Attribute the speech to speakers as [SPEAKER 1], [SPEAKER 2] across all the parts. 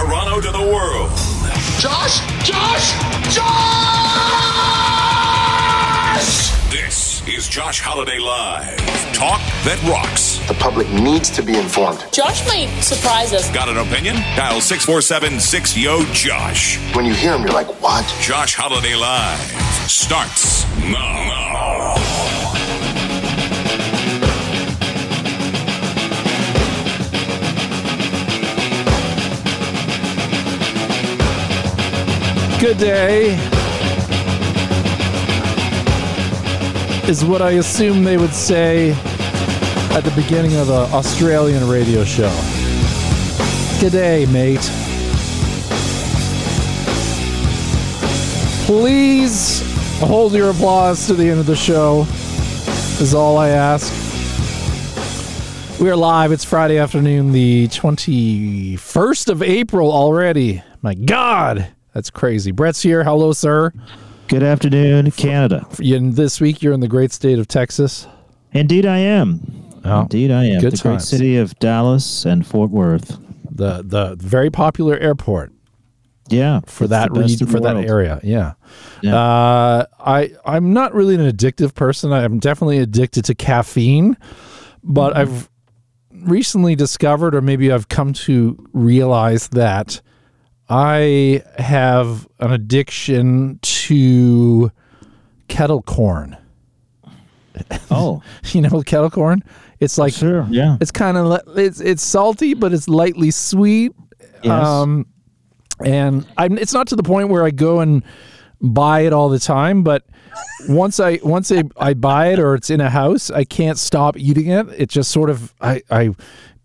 [SPEAKER 1] Toronto to the world.
[SPEAKER 2] Josh! Josh! Josh!
[SPEAKER 1] This is Josh Holiday Live. Talk that rocks.
[SPEAKER 2] The public needs to be informed.
[SPEAKER 3] Josh might surprise us.
[SPEAKER 1] Got an opinion? Dial 647 6YO Josh.
[SPEAKER 2] When you hear him, you're like, what?
[SPEAKER 1] Josh Holiday Live starts now.
[SPEAKER 4] Good day. Is what I assume they would say at the beginning of an Australian radio show. Good day, mate. Please hold your applause to the end of the show, is all I ask. We are live. It's Friday afternoon, the 21st of April already. My God, that's crazy. Brett's here. Hello, sir.
[SPEAKER 5] Good afternoon, Canada.
[SPEAKER 4] You, this week, you're in the great state of Texas.
[SPEAKER 5] Indeed, I am.
[SPEAKER 4] Oh,
[SPEAKER 5] Indeed, I am.
[SPEAKER 4] good
[SPEAKER 5] the great city of Dallas and Fort Worth.
[SPEAKER 4] The the very popular airport
[SPEAKER 5] Yeah,
[SPEAKER 4] for that region for that area. Yeah.
[SPEAKER 5] Yeah.
[SPEAKER 4] Uh, I I'm not really an addictive person. I'm definitely addicted to caffeine, but
[SPEAKER 5] Mm-hmm.
[SPEAKER 4] I've recently discovered, or maybe I've come to realize that I have an addiction to kettle corn.
[SPEAKER 5] Oh,
[SPEAKER 4] You know kettle corn? It's like
[SPEAKER 5] sure. Yeah.
[SPEAKER 4] it's kind of it's it's salty, but it's lightly sweet.
[SPEAKER 5] Yes.
[SPEAKER 4] Um, and I'm it's not to the point where I go and buy it all the time, but once I once I, I buy it or it's in a house, I can't stop eating it. It just sort of I I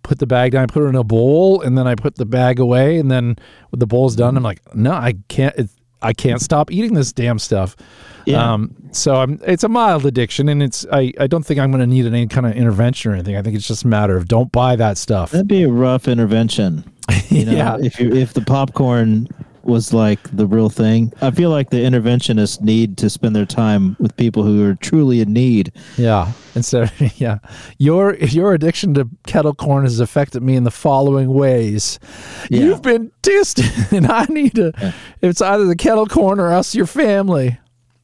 [SPEAKER 4] put the bag down, I put it in a bowl, and then I put the bag away, and then when the bowl's done, I'm like, no, I can't. It, I can't stop eating this damn stuff.
[SPEAKER 5] Yeah.
[SPEAKER 4] Um, so I'm, it's a mild addiction, and it's I, I don't think I'm going to need any kind of intervention or anything. I think it's just a matter of don't buy that stuff.
[SPEAKER 5] That'd be a rough intervention. You know,
[SPEAKER 4] Yeah.
[SPEAKER 5] if you if the popcorn was like the real thing, I feel like the interventionists need to spend their time with people who are truly in need.
[SPEAKER 4] Yeah. And so, yeah. Your your addiction to kettle corn has affected me in the following ways.
[SPEAKER 5] Yeah.
[SPEAKER 4] You've been distant and I need to it's either the kettle corn or us your family.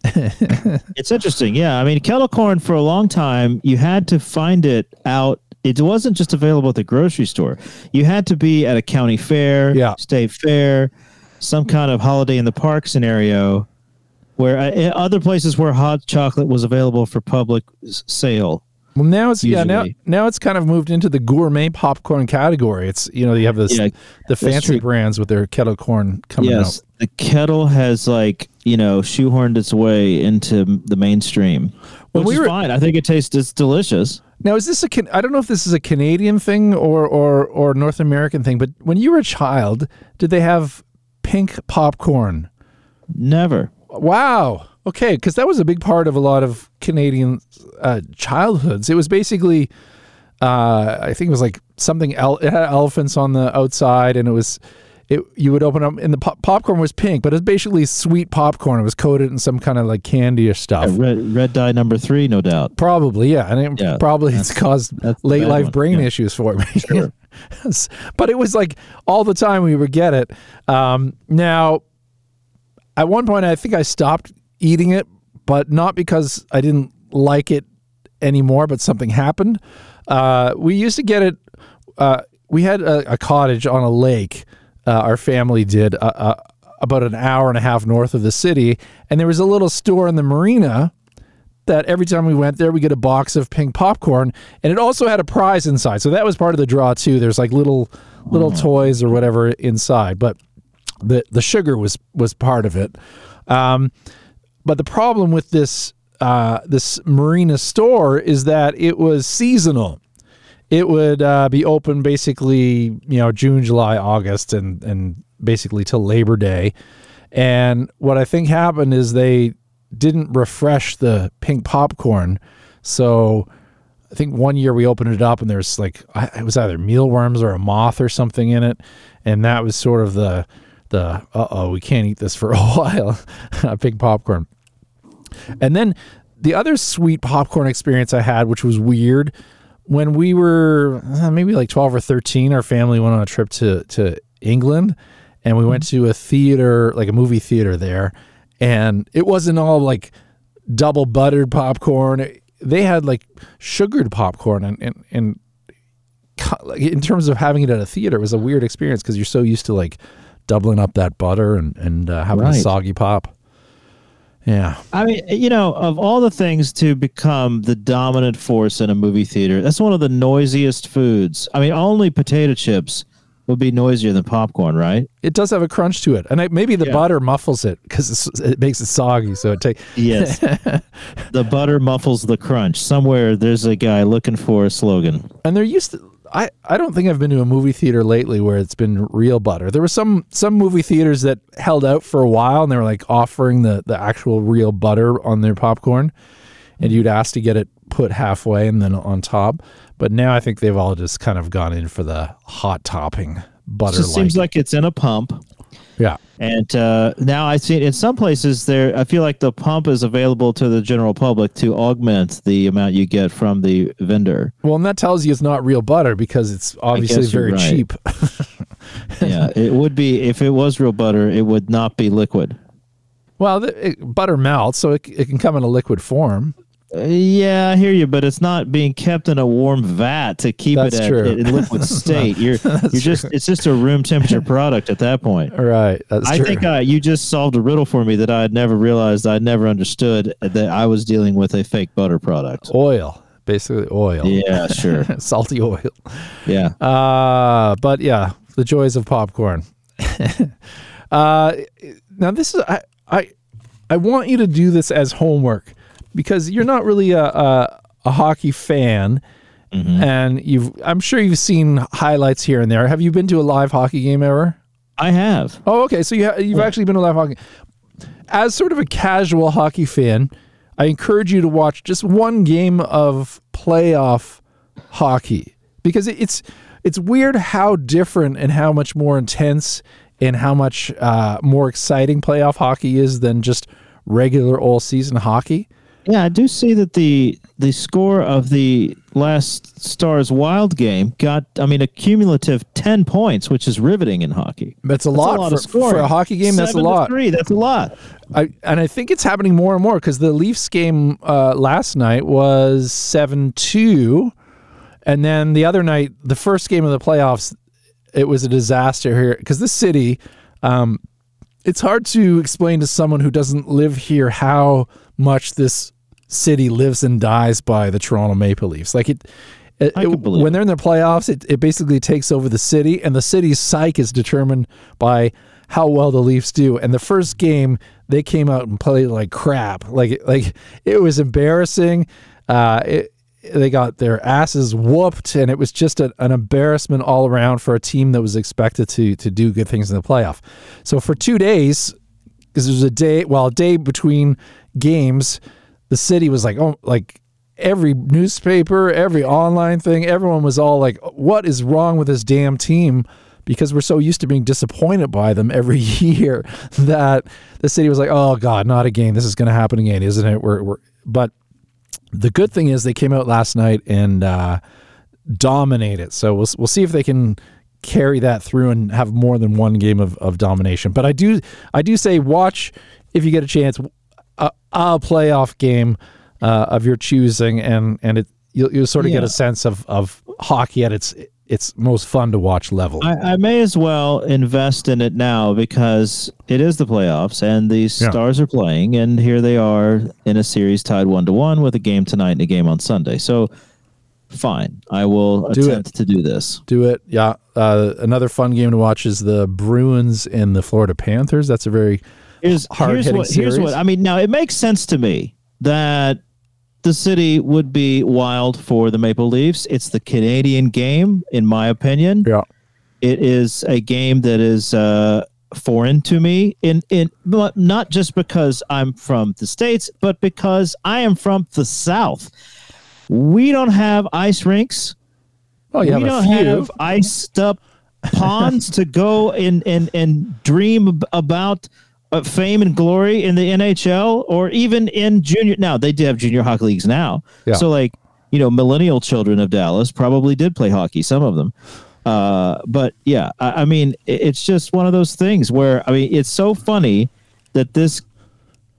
[SPEAKER 5] It's interesting. Yeah. I mean, kettle corn for a long time, you had to find it out. It wasn't just available at the grocery store. You had to be at a county fair,
[SPEAKER 4] Yeah.
[SPEAKER 5] state fair, some kind of holiday in the park scenario where uh, other places where hot chocolate was available for public sale.
[SPEAKER 4] Well now it's yeah, now now it's kind of moved into the gourmet popcorn category. It's you know, you have this
[SPEAKER 5] Yeah,
[SPEAKER 4] the fancy
[SPEAKER 5] true.
[SPEAKER 4] brands with their kettle corn coming
[SPEAKER 5] yes.
[SPEAKER 4] out.
[SPEAKER 5] The kettle has like, you know, shoehorned its way into the mainstream. Which
[SPEAKER 4] we
[SPEAKER 5] is
[SPEAKER 4] were-
[SPEAKER 5] fine. I think it tastes it's delicious.
[SPEAKER 4] Now, is this a? Can- I don't know if this is a Canadian thing or or or North American thing, but when you were a child, did they have pink popcorn?
[SPEAKER 5] Never.
[SPEAKER 4] Wow. Okay, because that was a big part of a lot of Canadian uh, childhoods. It was basically, uh, I think it was like something. El- it had elephants on the outside, and it was. It, you would open up, and the pop- popcorn was pink, but it's basically sweet popcorn. It was coated in some kind of like candy or stuff.
[SPEAKER 5] Uh, red red dye number three, no doubt.
[SPEAKER 4] Probably, yeah, and it
[SPEAKER 5] Yeah,
[SPEAKER 4] probably it's caused late life
[SPEAKER 5] one,
[SPEAKER 4] brain
[SPEAKER 5] yeah.
[SPEAKER 4] issues for me. Sure. but it was like all the time we would get it. Um, now, at one point, I think I stopped eating it, but not because I didn't like it anymore, but something happened. Uh, we used to get it. Uh, we had a, a cottage on a lake. Uh, our family did uh, uh, about an hour and a half north of the city, and there was a little store in the marina that every time we went there, we get a box of pink popcorn, and it also had a prize inside. So that was part of the draw too. There's like little little toys or whatever inside, but the the sugar was was part of it. Um, but the problem with this uh, this marina store is that it was seasonal. It would uh, be open basically, you know, June, July, August, and and basically till Labor Day. And what I think happened is they didn't refresh the pink popcorn, so I think one year we opened it up and there's like it was either mealworms or a moth or something in it, and that was sort of the the uh oh we can't eat this for a while, pink popcorn. And then the other sweet popcorn experience I had, which was weird, when we were uh, maybe like 12 or 13, our family went on a trip to, to England and we went to a theater, like a movie theater there, and it wasn't all like double buttered popcorn. They had like sugared popcorn, and and, and in terms of having it at a theater, it was a weird experience because you're so used to like doubling up that butter and and uh, having a soggy pop. Yeah,
[SPEAKER 5] I mean, you know, of all the things to become the dominant force in a movie theater, that's one of the noisiest foods. I mean, only potato chips would be noisier than popcorn, right?
[SPEAKER 4] it does have a crunch to it, and I, maybe the
[SPEAKER 5] Yeah.
[SPEAKER 4] butter muffles it because it makes it soggy. So it take
[SPEAKER 5] Yes. the butter muffles the crunch. Somewhere there's a guy looking for a slogan.
[SPEAKER 4] and there used to I, I don't think I've been to a movie theater lately where it's been real butter. There were some some movie theaters that held out for a while and they were like offering the, the actual real butter on their popcorn and you'd ask to get it put halfway and then on top. But now I think they've all just kind of gone in for the hot topping butter
[SPEAKER 5] It seems like it's in a pump.
[SPEAKER 4] Yeah.
[SPEAKER 5] And uh, now I see in some places there. I feel like the pump is available to the general public to augment the amount you get from the vendor.
[SPEAKER 4] Well, and that tells you it's not real butter because it's obviously very
[SPEAKER 5] right.
[SPEAKER 4] cheap.
[SPEAKER 5] Yeah, it would be if it was real butter, it would not be liquid.
[SPEAKER 4] well, the, it, butter melts, so it, it can come in a liquid form.
[SPEAKER 5] Uh, yeah, I hear you, but it's not being kept in a warm vat to keep
[SPEAKER 4] That's
[SPEAKER 5] it at,
[SPEAKER 4] true.
[SPEAKER 5] in liquid state. You're you're just it's just a room temperature product at that point.
[SPEAKER 4] All right. That's
[SPEAKER 5] I
[SPEAKER 4] true.
[SPEAKER 5] think uh, you just solved a riddle for me that I had never realized. I'd never understood that I was dealing with a fake butter product.
[SPEAKER 4] oil, basically oil.
[SPEAKER 5] Yeah, sure.
[SPEAKER 4] Salty oil.
[SPEAKER 5] Yeah.
[SPEAKER 4] Uh, but yeah, the joys of popcorn. uh, now this is I, I I want you to do this as homework because you're not really a a, a hockey fan, and you've I'm sure you've seen highlights here and there. Have you been to a live hockey game ever?
[SPEAKER 5] I have.
[SPEAKER 4] Oh, okay. So you ha- you've actually been to live hockey. As sort of a casual hockey fan, I encourage you to watch just one game of playoff hockey because it- it's it's weird how different and how much more intense and how much uh, more exciting playoff hockey is than just regular all season hockey.
[SPEAKER 5] Yeah, I do see that the the score of the last Stars Wild game got, I mean, a cumulative ten points, which is riveting in hockey.
[SPEAKER 4] That's a
[SPEAKER 5] That's
[SPEAKER 4] lot,
[SPEAKER 5] a lot
[SPEAKER 4] for,
[SPEAKER 5] of scoring.
[SPEAKER 4] for a hockey game. that's a lot.
[SPEAKER 5] Three. That's a lot.
[SPEAKER 4] I, and I think it's happening more and more because the Leafs game uh, last night was seven two, and then the other night, the first game of the playoffs, it was a disaster here because this city. Um, it's hard to explain to someone who doesn't live here how much this city lives and dies by the Toronto Maple Leafs. Like it, it, it- when they're in the playoffs, it, it basically takes over the city, and the city's psyche is determined by how well the Leafs do. And the first game, they came out and played like crap. Like like it was embarrassing. Uh, it, they got their asses whooped, and it was just a, an embarrassment all around for a team that was expected to to do good things in the playoff. So for two days, because there was a day, well, a day between games, the city was like, oh, like every newspaper, every online thing, everyone was all like, what is wrong with this damn team? Because we're so used to being disappointed by them every year that the city was like, oh God, not again. This is going to happen again, isn't it? We're, we're, but the good thing is they came out last night and uh, dominated. So we'll we'll see if they can carry that through and have more than one game of, of domination. But I do I do say watch if you get a chance a, a playoff game uh, of your choosing, and and it you'll, you'll sort of get a sense of of hockey at its its most fun to watch level.
[SPEAKER 5] I, I may as well invest in it now because it is the playoffs and the Stars are playing, and here they are in a series tied one to one with a game tonight and a game on Sunday. So, fine, I will
[SPEAKER 4] Do it.
[SPEAKER 5] attempt to do this.
[SPEAKER 4] do it, yeah. Uh, another fun game to watch is the Bruins and the Florida Panthers. That's a very
[SPEAKER 5] Here's, here's what here's what I mean. Now it makes sense to me that the city would be wild for the Maple Leafs. It's the Canadian game, in my opinion.
[SPEAKER 4] yeah.
[SPEAKER 5] It is a game that is uh, foreign to me, in in not just because I'm from the states, but because I am from the South. We don't have ice rinks.
[SPEAKER 4] Oh, you
[SPEAKER 5] we
[SPEAKER 4] have
[SPEAKER 5] don't
[SPEAKER 4] a few.
[SPEAKER 5] have iced up ponds to go and and and dream about uh, fame and glory in the NHL or even in junior. Now they do have junior hockey leagues now,
[SPEAKER 4] Yeah.
[SPEAKER 5] so like you know millennial children of Dallas probably did play hockey. Some of them, Uh, but yeah, I, I mean, it- it's just one of those things where I mean, it's so funny that this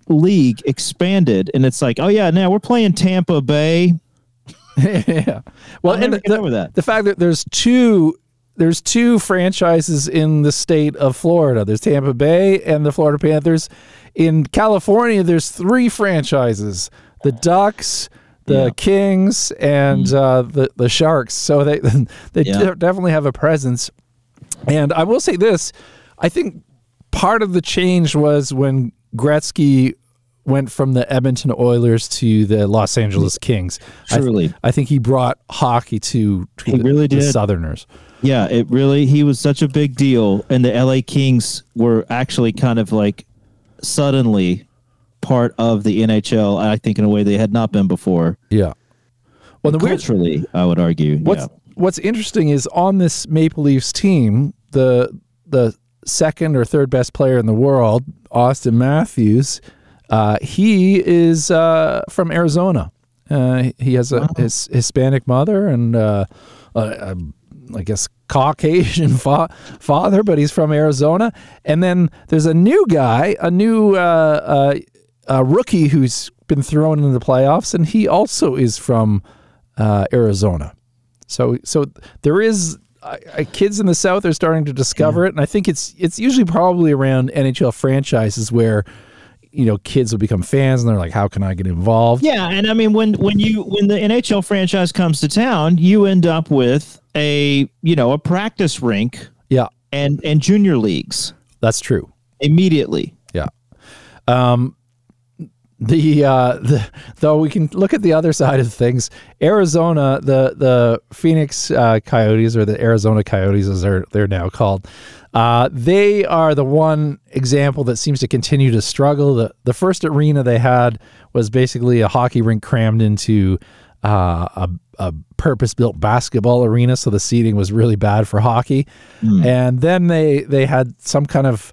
[SPEAKER 5] league expanded, and it's like, oh yeah, now we're playing Tampa Bay.
[SPEAKER 4] yeah. Well, and the,
[SPEAKER 5] that.
[SPEAKER 4] the fact that there's two there's two franchises in the state of Florida. There's Tampa Bay and the Florida Panthers. In California, there's three franchises: the Ducks, the
[SPEAKER 5] Yeah.
[SPEAKER 4] Kings, and uh, the the Sharks. So they they
[SPEAKER 5] Yeah.
[SPEAKER 4] de- definitely have a presence. And I will say this: I think part of the change was when Gretzky went from the Edmonton Oilers to the Los Angeles Kings. I th-
[SPEAKER 5] Truly.
[SPEAKER 4] I, think he brought hockey to, to
[SPEAKER 5] He
[SPEAKER 4] the,
[SPEAKER 5] really
[SPEAKER 4] the. Southerners.
[SPEAKER 5] Yeah, it really he was such a big deal, and the LA Kings were actually kind of like suddenly part of the NHL. I think in a way they had not been before.
[SPEAKER 4] Yeah. Well, the weird,
[SPEAKER 5] Culturally, I would argue.
[SPEAKER 4] what's
[SPEAKER 5] yeah.
[SPEAKER 4] what's interesting is on this Maple Leafs team, the the second or third best player in the world, Auston Matthews, uh, he is uh, from Arizona. Uh, he has a his Hispanic mother and uh, uh, I guess Caucasian fa- father, but he's from Arizona. And then there's a new guy, a new uh, uh, rookie who's been thrown into the playoffs, and he also is from uh, Arizona. So so there is kids in the South are starting to discover it, and I think it's it's usually probably around NHL franchises where you know kids will become fans and they're like, how can I get involved?
[SPEAKER 5] Yeah, and I mean when when you when the NHL franchise comes to town, you end up with a you know a practice rink
[SPEAKER 4] Yeah,
[SPEAKER 5] and and junior leagues
[SPEAKER 4] that's true.
[SPEAKER 5] immediately.
[SPEAKER 4] Yeah. Um, the uh, the though we can look at the other side of things. Arizona, the the Phoenix uh, Coyotes or the Arizona Coyotes as they're they're now called. Uh, they are the one example that seems to continue to struggle. The the first arena they had was basically a hockey rink crammed into uh, a, a purpose built basketball arena, so the seating was really bad for hockey. And then they they had some kind of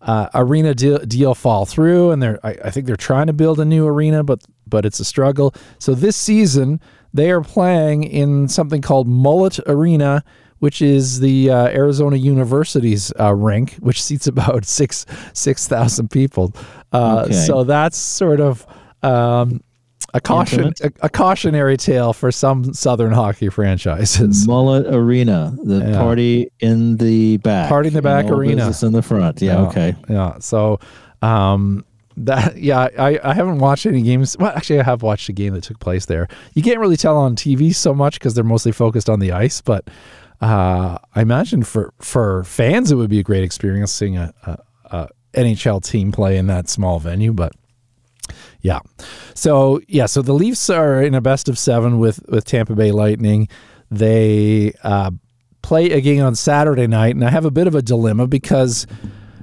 [SPEAKER 4] uh, arena deal, deal fall through, and they're I, I think they're trying to build a new arena, but but it's a struggle. So this season they are playing in something called Mullet Arena, which is the uh, Arizona University's uh, rink, which seats about six six thousand people. Uh,
[SPEAKER 5] Okay.
[SPEAKER 4] So that's sort of. Um, a caution, a, a cautionary tale for some Southern hockey franchises.
[SPEAKER 5] Mullet Arena, the
[SPEAKER 4] Yeah.
[SPEAKER 5] party in the back,
[SPEAKER 4] Party in the back arena.
[SPEAKER 5] in the front. Yeah, okay.
[SPEAKER 4] Yeah. So, um, that yeah, I, I haven't watched any games. Well, actually, I have watched a game that took place there. You can't really tell on TV so much because they're mostly focused on the ice. But uh, I imagine for for fans, it would be a great experience seeing a, a, a NHL team play in that small venue. But yeah, so yeah, so the Leafs are in a best of seven with with Tampa Bay Lightning. They uh, play a game on Saturday night, and I have a bit of a dilemma because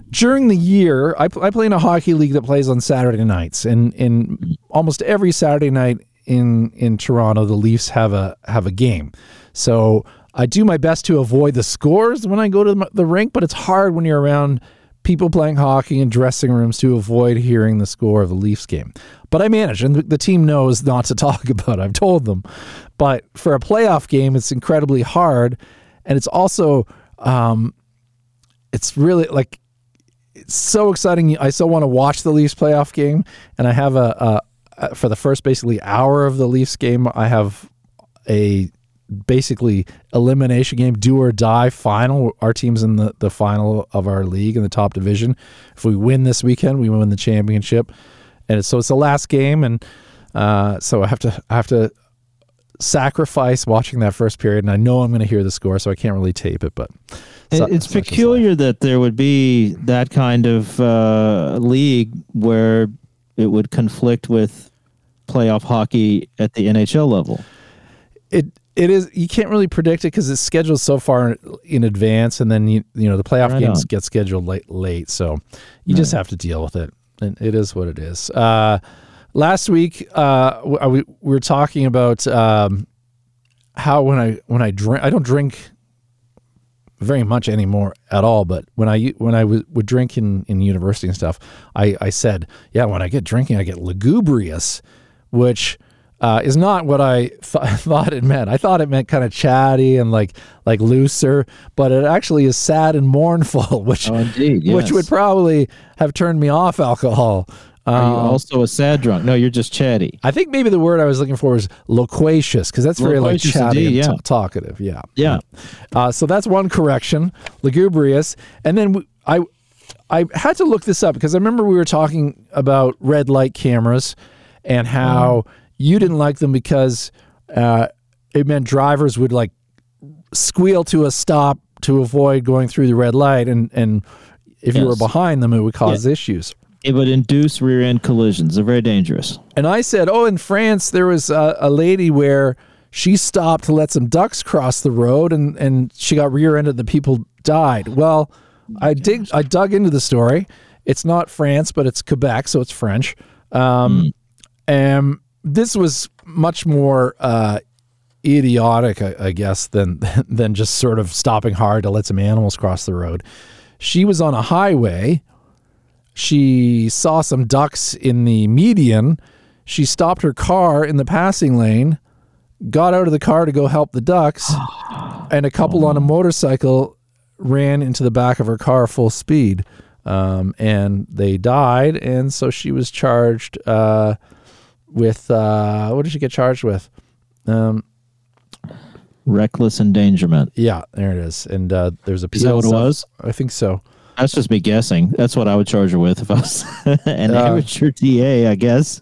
[SPEAKER 4] during the year, I, I play in a hockey league that plays on Saturday nights, and in almost every Saturday night in in Toronto, the Leafs have a have a game. So I do my best to avoid the scores when I go to the, the rink, but it's hard when you're around people playing hockey in dressing rooms to avoid hearing the score of the Leafs game. But I manage, and the, the team knows not to talk about it. I've told them. But for a playoff game, it's incredibly hard, and it's also um, it's really like it's so exciting. I still want to watch the Leafs playoff game, and I have a, a, a for the first basically hour of the Leafs game, I have a basically elimination game, do or die final. Our team's in the, the final of our league in the top division. If we win this weekend, we win the championship, and it's, so it's the last game, and uh, so I have to I have to sacrifice watching that first period, and I know I'm going to hear the score, so I can't really tape it, but. So-
[SPEAKER 5] it's
[SPEAKER 4] such is life.
[SPEAKER 5] peculiar that there would be that kind of uh, league where it would conflict with playoff hockey at the NHL level.
[SPEAKER 4] it it is you can't really predict it because it's scheduled so far in advance, and then you you know the playoff
[SPEAKER 5] Right
[SPEAKER 4] games
[SPEAKER 5] on.
[SPEAKER 4] get scheduled late late, so you just have to deal with it, and it is what it is. Uh, last week, uh, we, we were talking about um, how when I when I drink, I don't drink very much anymore at all. But when I when I w- would drink in, in university and stuff, I, I said, yeah, when I get drinking, I get lugubrious, which uh, is not what I th- thought it meant. I thought it meant kind of chatty and like like looser, but it actually is sad and mournful, which
[SPEAKER 5] Oh, indeed,
[SPEAKER 4] which would probably have turned me off alcohol.
[SPEAKER 5] Are you
[SPEAKER 4] Um,
[SPEAKER 5] also a sad drunk? No, you're just chatty.
[SPEAKER 4] I think maybe the word I was looking for was loquacious because that's very like chatty
[SPEAKER 5] indeed,
[SPEAKER 4] and
[SPEAKER 5] yeah.
[SPEAKER 4] t- talkative. Yeah.
[SPEAKER 5] Yeah.
[SPEAKER 4] Uh, so that's one correction, lugubrious. And then w- I, I had to look this up because I remember we were talking about red light cameras and how you didn't like them because uh, it meant drivers would like squeal to a stop to avoid going through the red light, and and if you were behind them, it would cause issues.
[SPEAKER 5] It would induce rear end collisions. They're very dangerous.
[SPEAKER 4] And I said, "Oh, in France, there was a, a lady where she stopped to let some ducks cross the road, and and she got rear-ended. The people died. Well, I dig, I dug into the story. It's not France, but it's Quebec, so it's French. Um, And this was much more uh, idiotic, I, I guess, than than just sort of stopping hard to let some animals cross the road. She was on a highway she saw some ducks in the median. She stopped her car in the passing lane, got out of the car to go help the ducks, and a couple on a motorcycle ran into the back of her car full speed. Um, and they died. And so she was charged uh, with uh, what did she get charged with? Um,
[SPEAKER 5] Reckless endangerment.
[SPEAKER 4] yeah, there it is. And uh, there's a
[SPEAKER 5] Is that what it was?
[SPEAKER 4] I think so.
[SPEAKER 5] That's just me guessing. That's what I would charge her with if I was an
[SPEAKER 4] Uh,
[SPEAKER 5] amateur DA, I guess.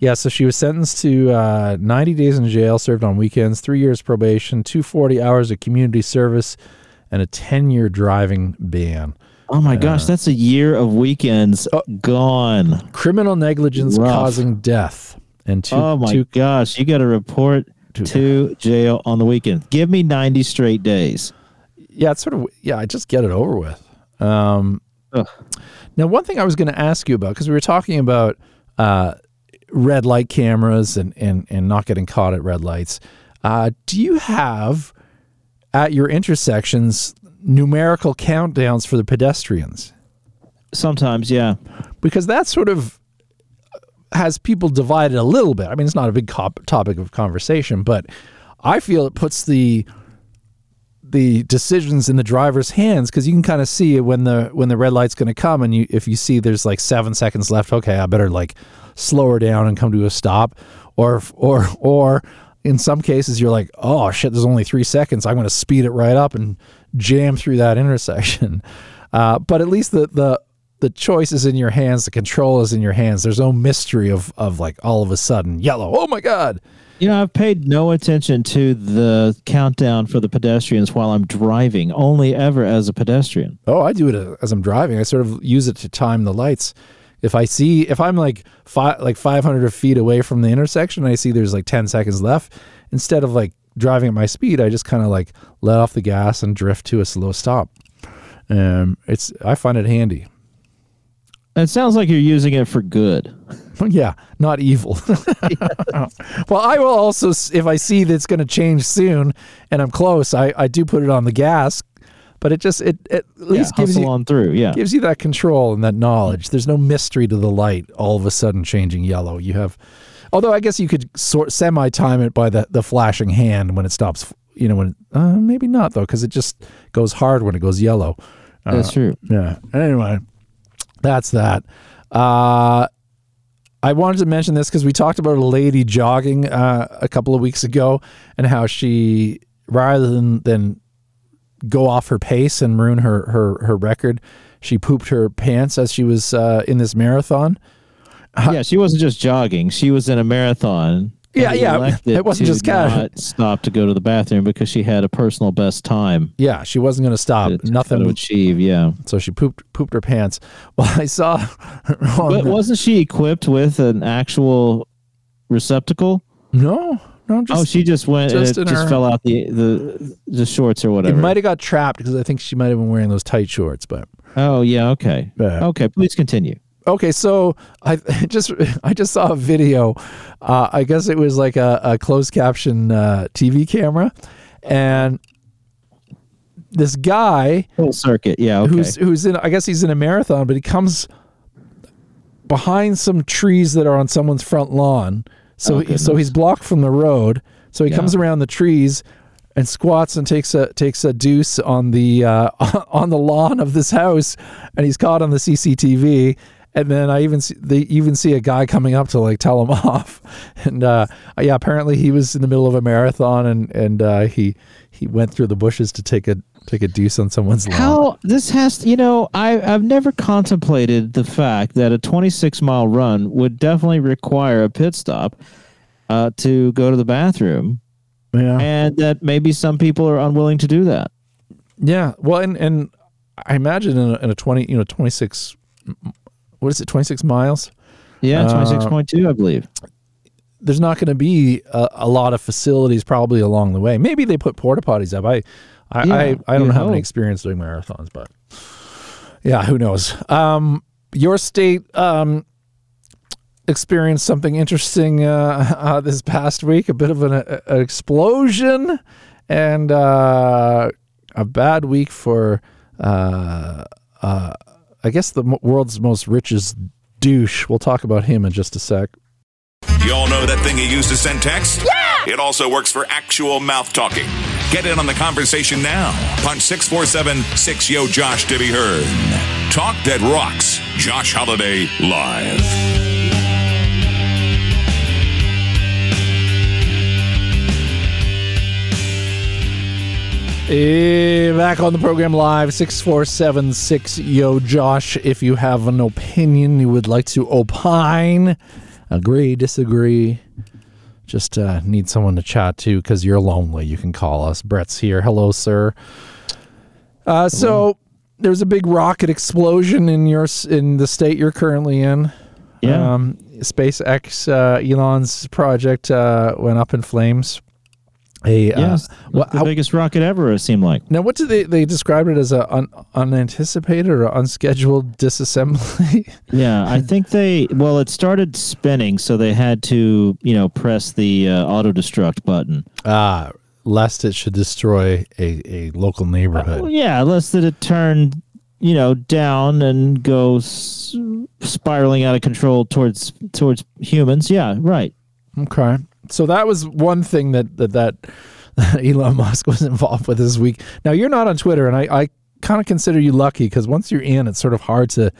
[SPEAKER 4] Yeah, so she was sentenced to uh, 90 days in jail, served on weekends, three years probation, 240 hours of community service, and a 10 year driving ban.
[SPEAKER 5] Oh my gosh, that's a year of weekends gone.
[SPEAKER 4] Criminal negligence
[SPEAKER 5] Rough.
[SPEAKER 4] causing death. And two,
[SPEAKER 5] oh my
[SPEAKER 4] two
[SPEAKER 5] gosh, you got to report to jail on the weekend. Give me 90 straight days.
[SPEAKER 4] yeah, it's sort of, yeah, I just get it over with. Um, now, one thing I was going to ask you about, because we were talking about uh, red light cameras and, and, and not getting caught at red lights. Uh, do you have at your intersections numerical countdowns for the pedestrians?
[SPEAKER 5] Sometimes, yeah.
[SPEAKER 4] Because that sort of has people divided a little bit. I mean, it's not a big cop- topic of conversation, but I feel it puts the the decisions in the driver's hands because you can kind of see when the when the red light's going to come, and you if you see there's like seven seconds left, okay, I better like slow her down and come to a stop, or or or in some cases you're like, oh shit, there's only three seconds, I'm going to speed it right up and jam through that intersection. Uh, but at least the the the choice is in your hands, the control is in your hands. There's no mystery of of like all of a sudden yellow. Oh my god.
[SPEAKER 5] You know, I've paid no attention to the countdown for the pedestrians while I'm driving, only ever as a pedestrian.
[SPEAKER 4] Oh, I do it as I'm driving. I sort of use it to time the lights. If I see, if I'm like five, like 500 feet away from the intersection, I see there's like 10 seconds left. Instead of like driving at my speed, I just kind of like let off the gas and drift to a slow stop. Um, it's I find it handy.
[SPEAKER 5] It sounds like you're using it for good.
[SPEAKER 4] yeah, not evil. well, I will also, if I see that it's going to change soon and I'm close, I, I do put it on the gas. But it just it, it at least
[SPEAKER 5] yeah,
[SPEAKER 4] gives you
[SPEAKER 5] on through. Yeah.
[SPEAKER 4] gives you that control and that knowledge. There's no mystery to the light all of a sudden changing yellow. You have, although I guess you could sort semi time it by the the flashing hand when it stops. You know when uh, maybe not though because it just goes hard when it goes yellow. Uh,
[SPEAKER 5] That's true.
[SPEAKER 4] Yeah. Anyway, that's that. Uh, I wanted to mention this because we talked about a lady jogging uh, a couple of weeks ago and how she, rather than than go off her pace and ruin her her her record, she pooped her pants as she was uh, in this marathon.
[SPEAKER 5] yeah, she wasn't just jogging; she was in a marathon.
[SPEAKER 4] Yeah, yeah, it wasn't just
[SPEAKER 5] not Stop to go to the bathroom because she had a personal best time
[SPEAKER 4] Yeah, she wasn't going to stop.
[SPEAKER 5] to, to
[SPEAKER 4] Nothing.
[SPEAKER 5] to achieve. Yeah,
[SPEAKER 4] So she pooped pooped her pants. Well, I saw. on
[SPEAKER 5] but
[SPEAKER 4] the-
[SPEAKER 5] wasn't she equipped with an actual receptacle?
[SPEAKER 4] no, no, just
[SPEAKER 5] oh, she just went
[SPEAKER 4] just
[SPEAKER 5] and it just
[SPEAKER 4] her-
[SPEAKER 5] fell out the the the shorts or whatever.
[SPEAKER 4] It might have got trapped because I think she might have been wearing those tight shorts. But
[SPEAKER 5] oh yeah, okay,
[SPEAKER 4] Yeah.
[SPEAKER 5] okay. Please continue.
[SPEAKER 4] Okay, so I just I just saw a video. Uh, I guess it was like a, a closed caption uh, TV camera, and this guy
[SPEAKER 5] Full circuit. Yeah. Okay.
[SPEAKER 4] who's who's in I guess he's in a marathon, but he comes behind some trees that are on someone's front lawn, So
[SPEAKER 5] Oh,
[SPEAKER 4] so he's blocked from the road. So he
[SPEAKER 5] Yeah.
[SPEAKER 4] comes around the trees and squats and takes a takes a deuce on the uh, on the lawn of this house, and he's caught on the CCTV. And then I even see, they even see a guy coming up to like tell him off. And uh, yeah, apparently he was in the middle of a marathon and and uh, he he went through the bushes to take a take a deuce on someone's lawn.
[SPEAKER 5] How this has you know I I've never contemplated the fact that a 26 mile run would definitely require a pit stop uh, to go to the bathroom,
[SPEAKER 4] Yeah.
[SPEAKER 5] and that maybe some people are unwilling to do that.
[SPEAKER 4] Yeah. Well, and and I imagine in a, in a twenty, you know, twenty six, what is it, twenty six miles?
[SPEAKER 5] Yeah,
[SPEAKER 4] Uh,
[SPEAKER 5] 26.2, I believe.
[SPEAKER 4] There's not going to be a, a lot of facilities probably along the way. Maybe they put porta potties up. I, I,
[SPEAKER 5] Yeah,
[SPEAKER 4] I, I don't have any experience doing marathons, but yeah, who knows? Um, your state um, experienced something interesting uh, uh, this past week. A bit of an, a, an explosion and uh, a bad week for, uh, uh, I guess, the world's most richest douche. We'll talk about him in just a sec.
[SPEAKER 1] You all know that thing you use to send text? Yeah! It also works for actual mouth talking. Get in on the conversation now. Punch 647 6 Yo Josh to be heard. Talk that rocks. Josh Holiday live.
[SPEAKER 4] Eh, back on the program live, 6476 Yo Josh. If you have an opinion you would like to opine, agree, disagree, just uh, need someone to chat to because you're lonely, you can call us. Brett's here. Hello, sir. Uh, so there's a big rocket explosion in your in the state you're currently in.
[SPEAKER 5] Yeah.
[SPEAKER 4] Um, SpaceX, uh, Elon's project uh, went up in flames. A uh,
[SPEAKER 5] yes,
[SPEAKER 4] what-
[SPEAKER 5] the
[SPEAKER 4] how-
[SPEAKER 5] biggest rocket ever. It seemed like.
[SPEAKER 4] now, what did they they described it as a un, unanticipated or unscheduled disassembly?
[SPEAKER 5] Yeah, I think they. Well, it started spinning, so they had to, you know, press the uh, auto destruct button.
[SPEAKER 4] Ah, lest it should destroy a, a local neighborhood.
[SPEAKER 5] Well, yeah, lest that it turned, you know, down and goes spiraling out of control towards towards humans. Yeah, right.
[SPEAKER 4] Okay, so that was one thing that that, that Elon Musk was involved with this week. Now you're not on Twitter, and I, I kind of consider you lucky because once you're in, it's sort of hard to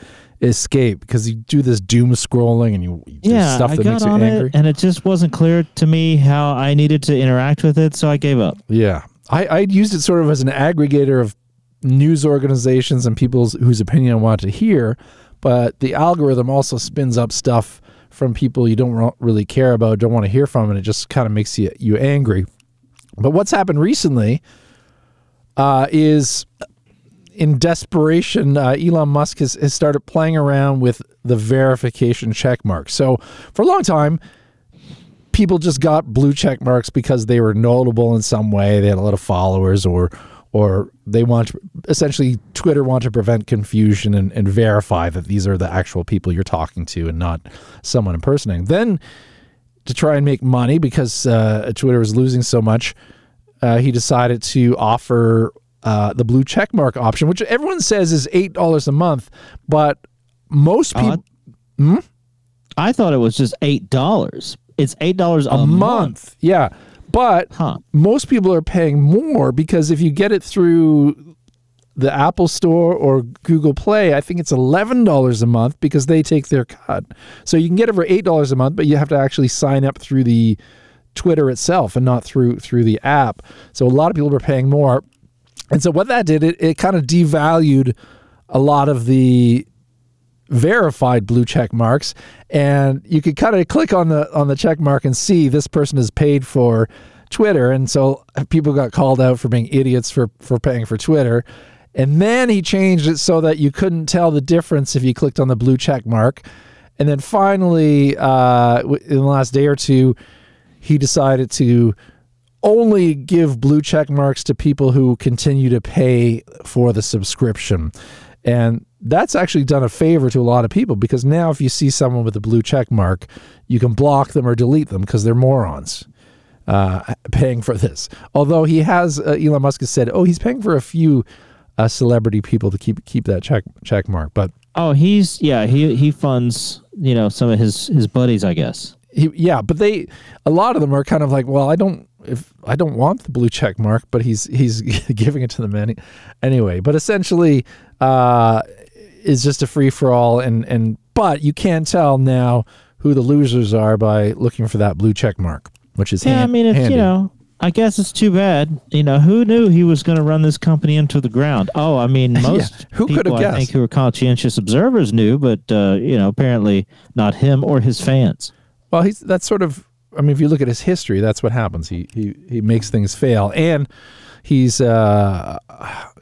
[SPEAKER 4] escape because you do this doom scrolling and you, you
[SPEAKER 5] Yeah,
[SPEAKER 4] stuff
[SPEAKER 5] I
[SPEAKER 4] that
[SPEAKER 5] got
[SPEAKER 4] makes you
[SPEAKER 5] on
[SPEAKER 4] angry.
[SPEAKER 5] it, and it just wasn't clear to me how I needed to interact with it, so I gave up.
[SPEAKER 4] Yeah, I I used it sort of as an aggregator of news organizations and people's whose opinion I want to hear, but the algorithm also spins up stuff from people you don't really care about, don't want to hear from, and it just kind of makes you you angry. But what's happened recently uh, is in desperation, uh, Elon Musk has, has started playing around with the verification check mark. So for a long time, people just got blue check marks because they were notable in some way. They had a lot of followers, or or they want to, essentially Twitter want to prevent confusion and, and verify that these are the actual people you're talking to and not someone impersonating. Then to try and make money because uh, Twitter was losing so much, uh, he decided to offer uh, the blue check mark option, which everyone says is eight dollars a month, but most
[SPEAKER 5] Uh,
[SPEAKER 4] people
[SPEAKER 5] I thought it was just eight dollars. It's eight dollars a,
[SPEAKER 4] a month. Yeah. But
[SPEAKER 5] Huh.
[SPEAKER 4] most people are paying more because if you get it through the Apple Store or Google Play, I think it's $11 a month because they take their cut. So you can get it for $8 a month, but you have to actually sign up through the Twitter itself and not through through the app. So a lot of people are paying more. And so what that did, it, it kind of devalued a lot of the verified blue check marks and you could kind of click on the on the check mark and see this person is paid for Twitter and so people got called out for being idiots for for paying for Twitter and then he changed it so that you couldn't tell the difference if you clicked on the blue check mark and then finally uh, in the last day or two he decided to only give blue check marks to people who continue to pay for the subscription. And that's actually done a favor to a lot of people because now if you see someone with a blue check mark, you can block them or delete them because they're morons uh, paying for this. Although he has, uh, Elon Musk has said, oh, he's paying for a few uh, celebrity people to keep keep that check check mark. But
[SPEAKER 5] Oh, he's yeah. He he funds you know some of his his buddies, I guess.
[SPEAKER 4] he, yeah, but they a lot of them are kind of like, well, I don't if I don't want the blue check mark, but he's he's giving it to the any, anyway. But essentially, uh, is just a free for all, and and but you can tell now who the losers are by looking for that blue check mark, which is
[SPEAKER 5] Yeah,
[SPEAKER 4] hand-
[SPEAKER 5] I mean, it's you know, I guess it's too bad. You know, who knew he was going to run this company into the ground? Oh, I mean, most
[SPEAKER 4] who could have
[SPEAKER 5] people I
[SPEAKER 4] guessed?
[SPEAKER 5] think who were conscientious observers knew, but uh, you know, apparently not him or his fans.
[SPEAKER 4] Well, he's that's sort of. I mean, if you look at his history, that's what happens. He he he makes things fail, and he's uh,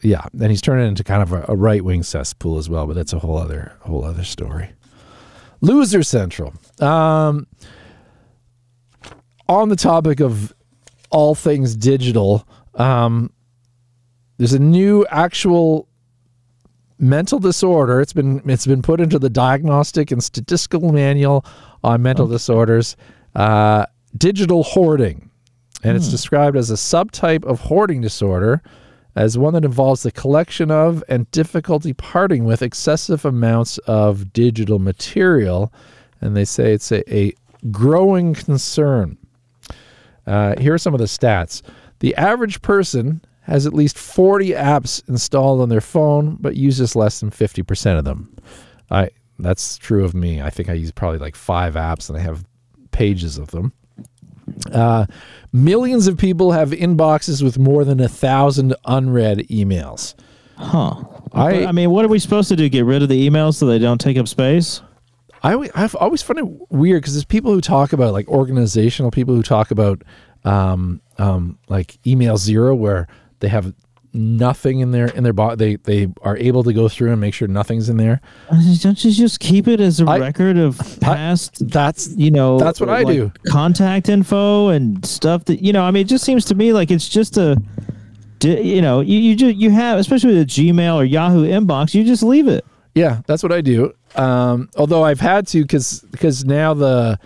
[SPEAKER 4] yeah, and he's turned it into kind of a, a right wing cesspool as well. But that's a whole other whole other story. Loser Central. Um, on the topic of all things digital, um, there's a new actual mental disorder. It's been it's been put into the diagnostic and statistical manual on mental disorders. Uh, digital hoarding, and it's described as a subtype of hoarding disorder, as one that involves the collection of and difficulty parting with excessive amounts of digital material. And they say it's a, a growing concern. Uh, here are some of the stats. The average person has at least 40 apps installed on their phone, but uses less than 50% of them. I that's true of me. I think I use probably like five apps, and I have pages of them. Uh, millions of people have inboxes with more than a thousand unread emails.
[SPEAKER 5] Huh.
[SPEAKER 4] I-
[SPEAKER 5] I mean, what are we supposed to do? Get rid of the emails so they don't take up space?
[SPEAKER 4] I I've always found it weird because there's people who talk about like organizational people who talk about um, um, like email zero where they have nothing in their in their body. They they are able to go through and make sure nothing's in there.
[SPEAKER 5] Don't you just keep it as a
[SPEAKER 4] I-
[SPEAKER 5] record of past
[SPEAKER 4] That's
[SPEAKER 5] you know
[SPEAKER 4] That's what I
[SPEAKER 5] like,
[SPEAKER 4] do.
[SPEAKER 5] contact info and stuff that you know i mean it just seems to me like it's just a you know you, you just you have especially with a gmail or yahoo inbox you just leave it
[SPEAKER 4] Yeah, that's what I do. Um, although I've had to because because now the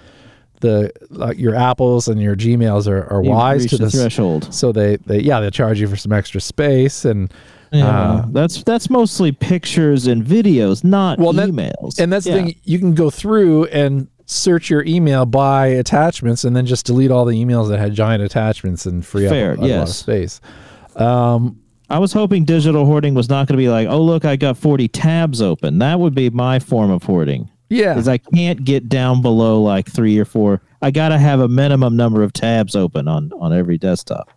[SPEAKER 4] the like your apples and your Gmails are, are
[SPEAKER 5] You've
[SPEAKER 4] wise to
[SPEAKER 5] the
[SPEAKER 4] this
[SPEAKER 5] threshold.
[SPEAKER 4] So they, they yeah they charge you for some extra space and
[SPEAKER 5] yeah,
[SPEAKER 4] uh,
[SPEAKER 5] that's that's mostly pictures and videos not
[SPEAKER 4] well that-
[SPEAKER 5] emails
[SPEAKER 4] and that's
[SPEAKER 5] Yeah.
[SPEAKER 4] the thing you can go through and search your email by attachments and then just delete all the emails that had giant attachments and free
[SPEAKER 5] Fair,
[SPEAKER 4] up a, a lot of
[SPEAKER 5] yes.
[SPEAKER 4] space.
[SPEAKER 5] i was hoping digital hoarding was not going to be like oh look i got 40 tabs open that would be my form of hoarding
[SPEAKER 4] Yeah,
[SPEAKER 5] Because i can't get down below like three or four i gotta have a minimum number of tabs open on on every desktop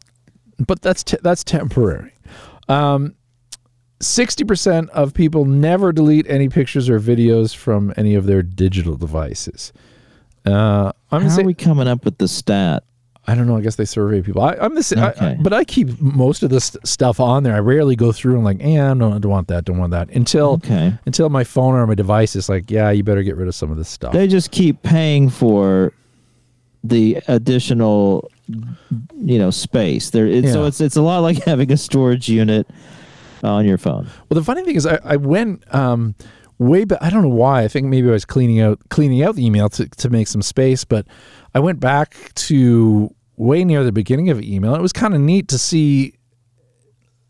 [SPEAKER 4] but that's te- that's temporary. Um, Sixty percent of people never delete any pictures or videos from any of their digital devices. Uh, I'm
[SPEAKER 5] how
[SPEAKER 4] the
[SPEAKER 5] are we coming up with the stat
[SPEAKER 4] I don't know. I guess they survey people. I, I'm the same, I- I- but I keep most of this stuff on there. I rarely go through and like, yeah, no, I don't want that, don't want that until
[SPEAKER 5] Okay.
[SPEAKER 4] until my phone or my device is like, yeah, you better get rid of some of this stuff.
[SPEAKER 5] they just keep paying for the additional you know space there it's, so it's it's a lot like having a storage unit on your phone
[SPEAKER 4] Well, the funny thing is, I, I went um, way back. I don't know why. I think maybe I was cleaning out cleaning out the email to, to make some space, but I went back to way near the beginning of email. It was kind of neat to see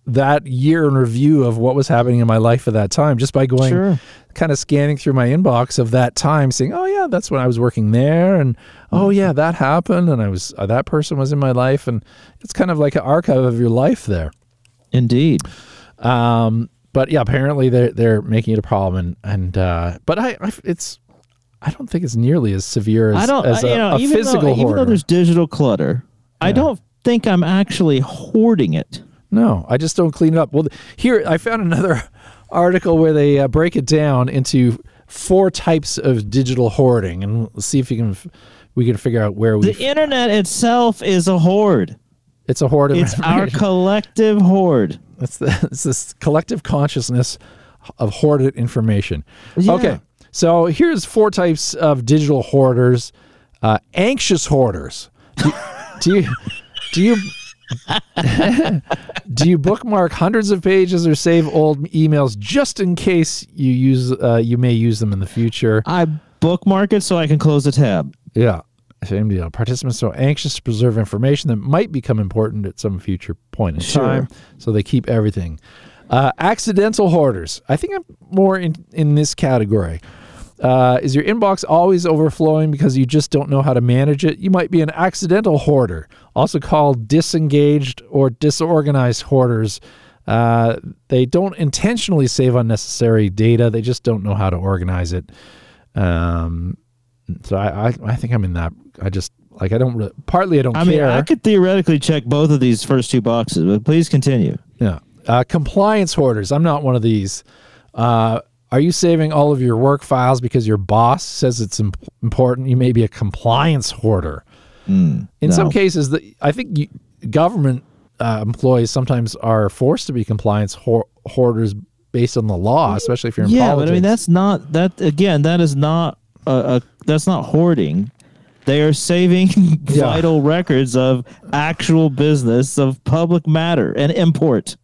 [SPEAKER 4] that year in review of what was happening in my life at that time, just by going
[SPEAKER 5] Sure.
[SPEAKER 4] kind of scanning through my inbox of that time, saying, "Oh yeah, that's when I was working there," and "Oh yeah, that happened," and I was uh, that person was in my life, and it's kind of like an archive of your life there.
[SPEAKER 5] indeed
[SPEAKER 4] Um, but yeah, apparently they're they're making it a problem, and and uh, but I, I it's I don't think it's nearly as severe as
[SPEAKER 5] i don't
[SPEAKER 4] as
[SPEAKER 5] I-
[SPEAKER 4] a,
[SPEAKER 5] you know
[SPEAKER 4] a
[SPEAKER 5] even,
[SPEAKER 4] physical
[SPEAKER 5] though, even though there's digital clutter i don't think i'm actually hoarding it
[SPEAKER 4] no, I just don't clean it up. Well, here I found another article where they uh, break it down into four types of digital hoarding, and we'll see if we can we can figure out where we.
[SPEAKER 5] the internet itself is a hoard
[SPEAKER 4] it's a hoard. Of
[SPEAKER 5] it's our collective hoard
[SPEAKER 4] It's, the, it's this collective consciousness of hoarded information.
[SPEAKER 5] Yeah.
[SPEAKER 4] Okay, so here's four types of digital hoarders. Uh, anxious hoarders. Do, do you do you do you bookmark hundreds of pages or save old emails just in case you use uh, you may use them in the future?
[SPEAKER 5] i bookmark it so i can close the tab
[SPEAKER 4] Yeah. Same deal. Participants are anxious to preserve information that might become important at some future point in
[SPEAKER 5] Sure.
[SPEAKER 4] time, so they keep everything. Uh, accidental hoarders. I think I'm more in, in this category. Uh, is your inbox always overflowing because you just don't know how to manage it? You might be an accidental hoarder, also called disengaged or disorganized hoarders. Uh, they don't intentionally save unnecessary data; they just don't know how to organize it. Um, so I, I, I think I'm in that. I just like I don't really. Partly I don't
[SPEAKER 5] I mean. I could theoretically check both of these first two boxes, but please continue.
[SPEAKER 4] Yeah. Uh, compliance hoarders. I'm not one of these. Uh, are you saving all of your work files because your boss says it's imp- important? You may be a compliance hoarder. In some cases, the, I think you, government uh, employees sometimes are forced to be compliance hoar- hoarders based on the law, especially if you're in
[SPEAKER 5] Yeah,
[SPEAKER 4] politics.
[SPEAKER 5] but I mean that's not that again. That is not a, a that's not hoarding. They are saving vital records of actual business of public matter and import.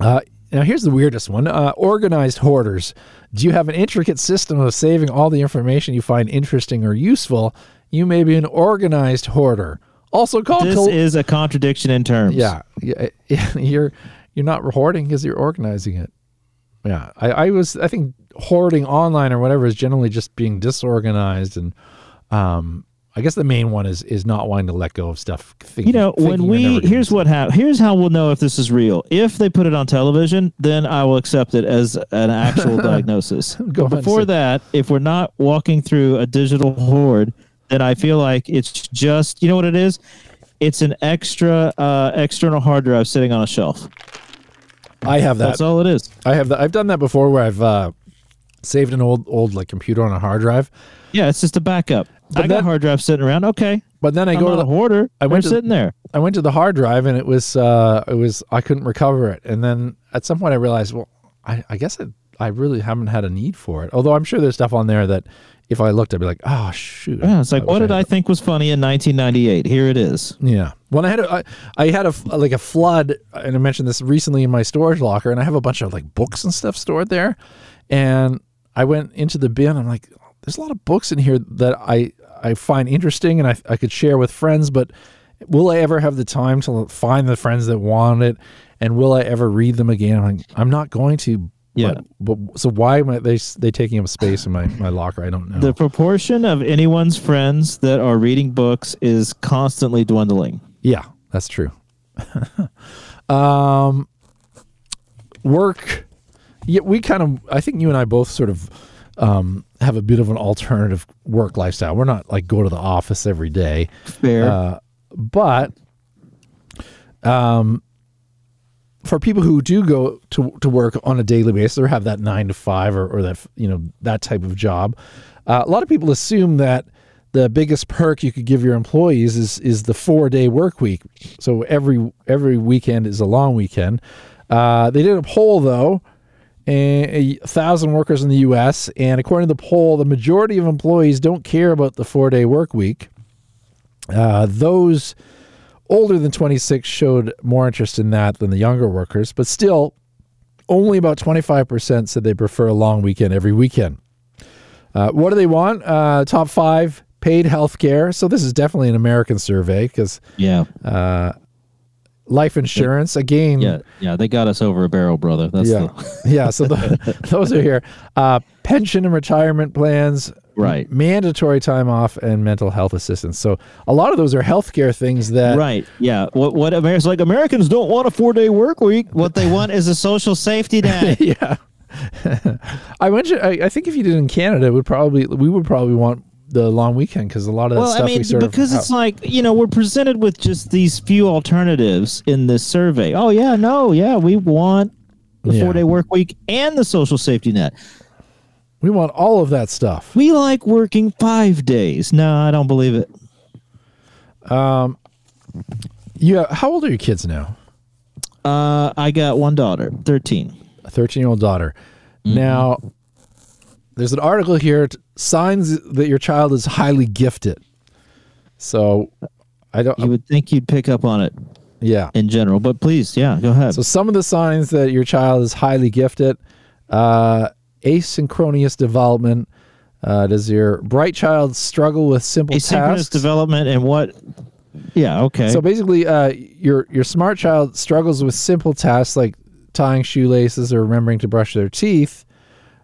[SPEAKER 4] Uh, now, here's the weirdest one uh, organized hoarders. Do you have an intricate system of saving all the information you find interesting or useful? You may be an organized hoarder, also called.
[SPEAKER 5] This
[SPEAKER 4] col-
[SPEAKER 5] is a contradiction in terms.
[SPEAKER 4] yeah, yeah, you're you're not hoarding because you're organizing it. Yeah, I, I was. I think hoarding online or whatever is generally just being disorganized, and um, I guess the main one is is not wanting to let go of stuff. Thinking,
[SPEAKER 5] You know, when we here's what hap- here's how we'll know if this is real. If they put it on television, then I will accept it as an actual diagnosis. Before that, if we're not walking through a digital hoard, then I feel like it's just you know what it is. It's an extra uh, external hard drive sitting on a shelf.
[SPEAKER 4] I have that.
[SPEAKER 5] That's all it is.
[SPEAKER 4] I have that. I've done that before, where I've uh, saved an old old like computer on a hard drive.
[SPEAKER 5] Yeah, it's just a backup.
[SPEAKER 4] But
[SPEAKER 5] I
[SPEAKER 4] then-
[SPEAKER 5] got hard drives sitting around. Okay,
[SPEAKER 4] But then I
[SPEAKER 5] I'm
[SPEAKER 4] go to the
[SPEAKER 5] hoarder.
[SPEAKER 4] I
[SPEAKER 5] I
[SPEAKER 4] went to-
[SPEAKER 5] sitting there.
[SPEAKER 4] I went to the hard drive and it was uh, it was I couldn't recover it. And then at some point I realized, well, I, I guess I, I really haven't had a need for it. Although I'm sure there's stuff on there that if I looked, I'd be like, oh shoot.
[SPEAKER 5] Yeah, it's like,
[SPEAKER 4] wish
[SPEAKER 5] what did I think was funny in 1998? Here it is.
[SPEAKER 4] Yeah. When I had a, I, I had a like a flood, and I mentioned this recently in my storage locker, and I have a bunch of like books and stuff stored there, and I went into the bin. I'm like, there's a lot of books in here that I I find interesting, and I I could share with friends, but will I ever have the time to find the friends that want it? And will I ever read them again? I'm, like, I'm not going to.
[SPEAKER 5] Yeah.
[SPEAKER 4] But, but so why am I, they they taking up space in my, my locker? I don't know.
[SPEAKER 5] The proportion of anyone's friends that are reading books is constantly dwindling.
[SPEAKER 4] yeah, that's true. um, work. Yeah, we kind of. I think you and I both sort of um, have a bit of an alternative work lifestyle. We're not like go to the office every day.
[SPEAKER 5] Fair.
[SPEAKER 4] Uh, but um, for people who do go to, to work on a daily basis or have that nine to five or, or that you know that type of job, uh, a lot of people assume that the biggest perk you could give your employees is is the four day work week. So every every weekend is a long weekend. Uh, they did a poll though, a, thousand workers in the U.S. and according to the poll, the majority of employees don't care about the four day work week. Uh, those older than 26 showed more interest in that than the younger workers, but still, only about 25% said they prefer a long weekend every weekend. Uh, what do they want? Uh, top five paid health care. So, this is definitely an American survey because
[SPEAKER 5] yeah.
[SPEAKER 4] Life insurance, again,
[SPEAKER 5] Yeah. Yeah. They got us over a barrel, brother. That's
[SPEAKER 4] yeah,
[SPEAKER 5] the,
[SPEAKER 4] yeah. So, the, those are here. Uh, pension and retirement plans,
[SPEAKER 5] Right.
[SPEAKER 4] mandatory time off, and mental health assistance. So, a lot of those are healthcare things that
[SPEAKER 5] right. Yeah. What what Americans like Americans don't want a four day work week. What they want is a social safety net.
[SPEAKER 4] yeah. I mentioned. I, I think if you did in Canada, it would probably we would probably want the long weekend because a lot of that
[SPEAKER 5] well,
[SPEAKER 4] stuff
[SPEAKER 5] I mean,
[SPEAKER 4] we sort
[SPEAKER 5] because
[SPEAKER 4] of
[SPEAKER 5] it's like you know we're presented with just these few alternatives in this survey. Oh yeah, no, yeah, we want the
[SPEAKER 4] Yeah.
[SPEAKER 5] four day work week and the social safety net.
[SPEAKER 4] we want all of that stuff.
[SPEAKER 5] We like working five days. No, I don't believe it.
[SPEAKER 4] Um, yeah. How old are your kids now?
[SPEAKER 5] Uh, I got one daughter, thirteen.
[SPEAKER 4] A thirteen-year-old daughter.
[SPEAKER 5] Mm-hmm.
[SPEAKER 4] Now, there's an article here: signs that your child is highly gifted. So, I don't.
[SPEAKER 5] You would think you'd pick up on it
[SPEAKER 4] yeah.
[SPEAKER 5] in general, but please, yeah, go ahead.
[SPEAKER 4] So some of the signs that your child is highly gifted, uh, asynchronous development. Uh, does your bright child struggle with simple tasks?
[SPEAKER 5] Asynchronous
[SPEAKER 4] tasks?
[SPEAKER 5] development and what? Yeah, okay.
[SPEAKER 4] So basically, uh, your your smart child struggles with simple tasks like tying shoelaces or remembering to brush their teeth.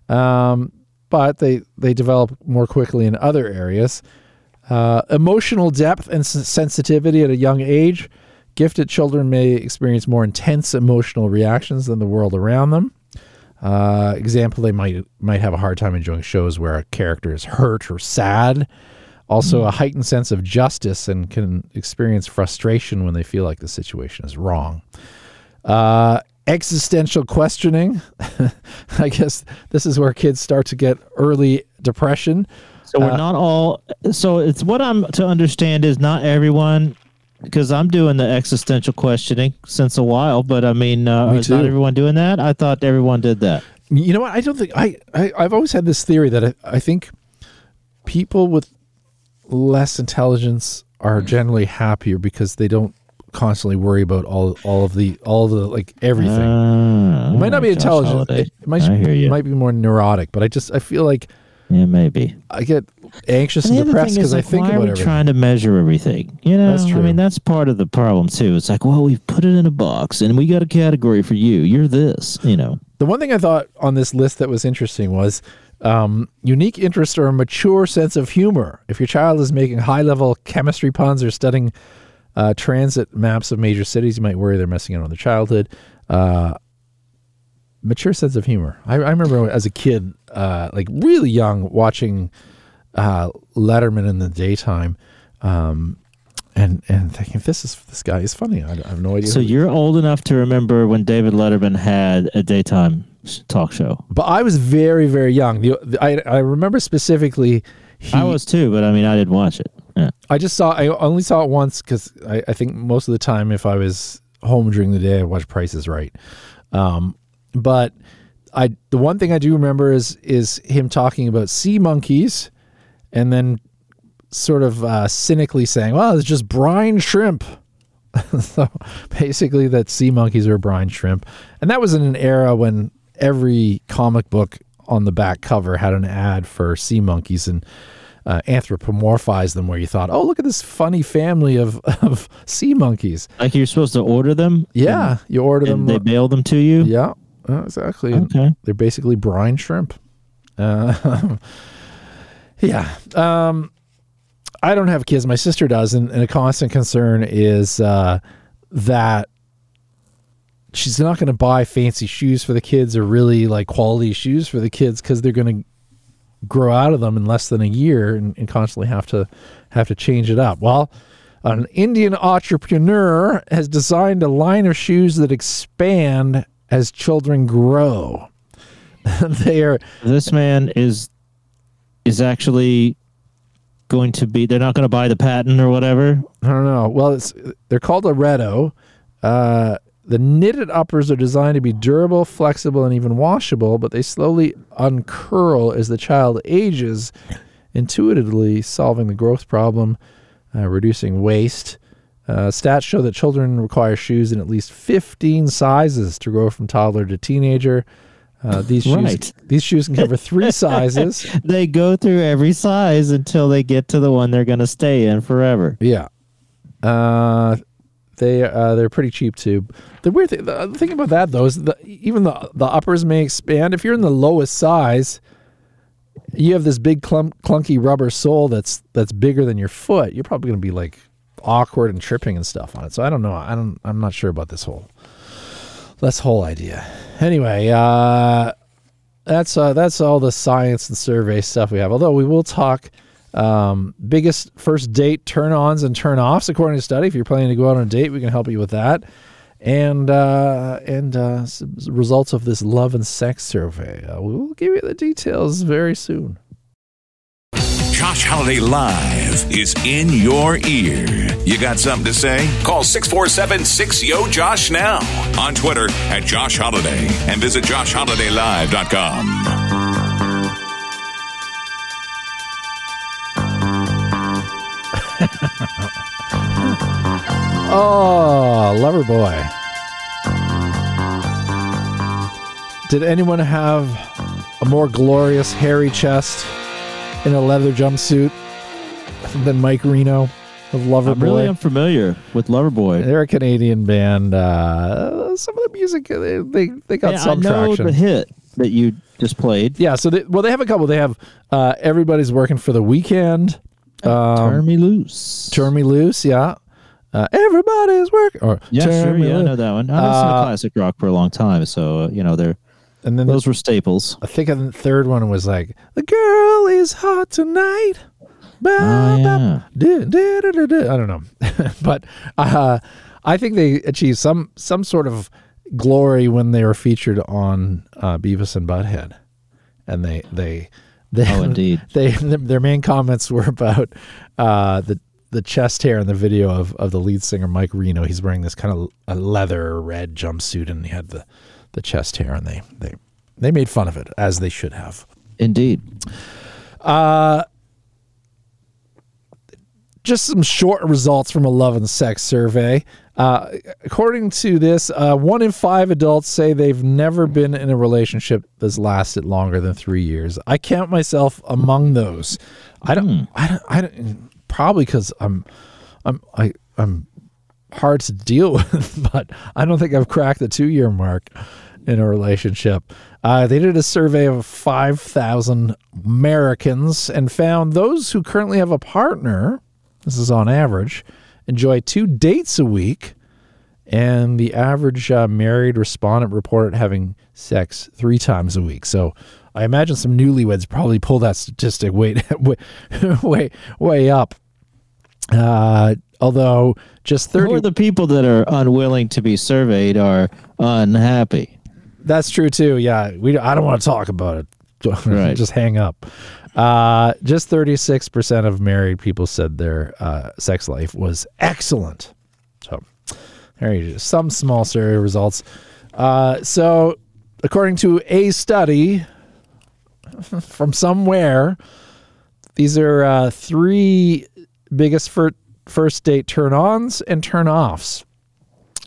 [SPEAKER 4] Um, but they they develop more quickly in other areas. Uh, emotional depth and sensitivity at a young age. Gifted children may experience more intense emotional reactions than the world around them. Uh, example: They might might have a hard time enjoying shows where a character is hurt or sad. Also, a heightened sense of justice and can experience frustration when they feel like the situation is wrong. Uh, existential questioning. I guess this is where kids start to get early depression.
[SPEAKER 5] So
[SPEAKER 4] Uh,
[SPEAKER 5] we're not all. So it's what I'm to understand is not everyone, because I'm doing the existential questioning since a while. But I mean, uh,
[SPEAKER 4] Me
[SPEAKER 5] is not everyone doing that? I thought everyone did that.
[SPEAKER 4] You know what? I don't think I, I I've always had this theory that I, I think people with less intelligence are generally happier because they don't constantly worry about all all of the all of the like everything.
[SPEAKER 5] Uh,
[SPEAKER 4] it might not be
[SPEAKER 5] Josh
[SPEAKER 4] intelligent. It, it might
[SPEAKER 5] I
[SPEAKER 4] might be more neurotic, but I just I feel like
[SPEAKER 5] yeah, maybe.
[SPEAKER 4] I get anxious
[SPEAKER 5] And
[SPEAKER 4] and, depressed because I
[SPEAKER 5] like,
[SPEAKER 4] think
[SPEAKER 5] why
[SPEAKER 4] about
[SPEAKER 5] are we
[SPEAKER 4] everything.
[SPEAKER 5] trying to measure everything? You know,
[SPEAKER 4] That's
[SPEAKER 5] I mean, that's part of the problem too. It's like, well, we've put it in a box, and we got a category for you. You're this. You know.
[SPEAKER 4] The one thing I thought on this list that was interesting was um, unique interest or a mature sense of humor. If your child is making high level chemistry puns or studying uh, transit maps of major cities, you might worry they're messing out on their childhood. Uh, mature sense of humor. I, I remember as a kid, uh, like really young, watching uh, Letterman in the daytime. Um, and, and thinking this is this guy is funny. I, I have no idea.
[SPEAKER 5] So you're old enough to remember when David Letterman had a daytime talk show.
[SPEAKER 4] But I was very, very young. The, the, I, I remember specifically. He,
[SPEAKER 5] I was too, but I mean, I didn't watch it. Yeah.
[SPEAKER 4] I just saw. I only saw it once because I, I think most of the time, if I was home during the day, I watched Prices Right. Um, but I, the one thing I do remember is is him talking about sea monkeys, and then sort of uh, cynically saying, "Well, it's just brine shrimp." so basically, that sea monkeys are brine shrimp, and that was in an era when every comic book on the back cover had an ad for sea monkeys and uh, anthropomorphized them, where you thought, "Oh, look at this funny family of of sea monkeys."
[SPEAKER 5] Like you're supposed to order them.
[SPEAKER 4] Yeah, you order
[SPEAKER 5] And
[SPEAKER 4] them.
[SPEAKER 5] they bail them to you.
[SPEAKER 4] yeah, uh, exactly.
[SPEAKER 5] Okay.
[SPEAKER 4] They're basically brine shrimp. Uh, yeah. Um, I don't have kids. My sister does, and, and a constant concern is uh, that she's not going to buy fancy shoes for the kids or really like quality shoes for the kids because they're going to grow out of them in less than a year and, and constantly have to have to change it up. Well, an Indian entrepreneur has designed a line of shoes that expand as children grow. they are
[SPEAKER 5] This man is is actually going to be. They're not going to buy the patent or whatever.
[SPEAKER 4] I don't know. Well, it's they're called Aretto. Uh, the knitted uppers are designed to be durable, flexible, and even washable, but they slowly uncurl as the child ages, intuitively solving the growth problem, uh, reducing waste. Uh, stats show that children require shoes in at least 15 sizes to grow from toddler to teenager. Uh, these shoes,
[SPEAKER 5] Right.
[SPEAKER 4] these shoes can cover three sizes.
[SPEAKER 5] They go through every size until they get to the one they're going to stay in forever.
[SPEAKER 4] Yeah. Uh, they uh, they're pretty cheap too. The weird thing, the thing about that though is the even the the uppers may expand. If you're in the lowest size, you have this big clump, clunky rubber sole that's that's bigger than your foot. You're probably going to be like awkward and tripping and stuff on it. So I don't know. I don't. I'm not sure about this whole this whole idea. Anyway, uh, that's uh, that's all the science and survey stuff we have. Although we will talk um, biggest first date turn-ons and turn-offs according to study. If you're planning to go out on a date, we can help you with that. And uh, and uh, results of this love and sex survey. Uh, we will give you the details very soon.
[SPEAKER 1] Josh Holiday Live is in your ear. You got something to say? Call 647 6 Yo Josh now on Twitter at Josh Holiday and visit JoshHolidayLive.com.
[SPEAKER 4] Oh, lover boy. Did anyone have a more glorious hairy chest in a leather jumpsuit than Mike Reno of Loverboy?
[SPEAKER 5] I'm really unfamiliar with Loverboy.
[SPEAKER 4] They're a Canadian band. Uh, some of the music uh, they they, they got
[SPEAKER 5] Yeah, I
[SPEAKER 4] some
[SPEAKER 5] know
[SPEAKER 4] traction.
[SPEAKER 5] the hit. that you just played.
[SPEAKER 4] Yeah, so they, well, they have a couple. They have uh, everybody's working for the weekend. Um,
[SPEAKER 5] Turn me loose.
[SPEAKER 4] Turn me loose. Yeah, uh, everybody's working. Or
[SPEAKER 5] yeah, sure. Yeah, I know that one. I listened to
[SPEAKER 4] Uh,
[SPEAKER 5] classic rock for a long time, so uh, you know they're
[SPEAKER 4] And then
[SPEAKER 5] those were staples.
[SPEAKER 4] I think the third one was like, "The girl is hot tonight." Ba,
[SPEAKER 5] Oh, yeah.
[SPEAKER 4] du- du- du- du- du. I don't know, but uh, I think they achieved some some sort of glory when they were featured on uh, Beavis and Butthead, and they they they
[SPEAKER 5] Oh, indeed.
[SPEAKER 4] they their main comments were about uh, the the chest hair in the video of, of the lead singer Mike Reno. He's wearing this kind of a leather red jumpsuit, and he had the the chest hair, and they they they made fun of it as they should have.
[SPEAKER 5] Indeed.
[SPEAKER 4] just some short results from a love and sex survey. Uh, according to this, uh, one in five adults say they've never been in a relationship that's lasted longer than three years. I count myself among those. I don't. I don't. I don't. Probably because I'm. I'm. I. I'm hard to deal with, but I don't think I've cracked the two year mark in a relationship. Uh, they did a survey of 5,000 Americans and found those who currently have a partner, this is on average, enjoy two dates a week. And the average uh, married respondent reported having sex three times a week. So I imagine some newlyweds probably pull that statistic way, way, way, way up. Uh, although just 30
[SPEAKER 5] Or the people that are unwilling to be surveyed are unhappy.
[SPEAKER 4] That's true too. Yeah, we. I don't want to talk about it.
[SPEAKER 5] Right.
[SPEAKER 4] Just hang up. Uh, just thirty six percent of married people said their uh, sex life was excellent. So there you go. Some small survey results. Uh, so according to a study from somewhere, these are uh, three biggest fir- first date turn ons and turn offs.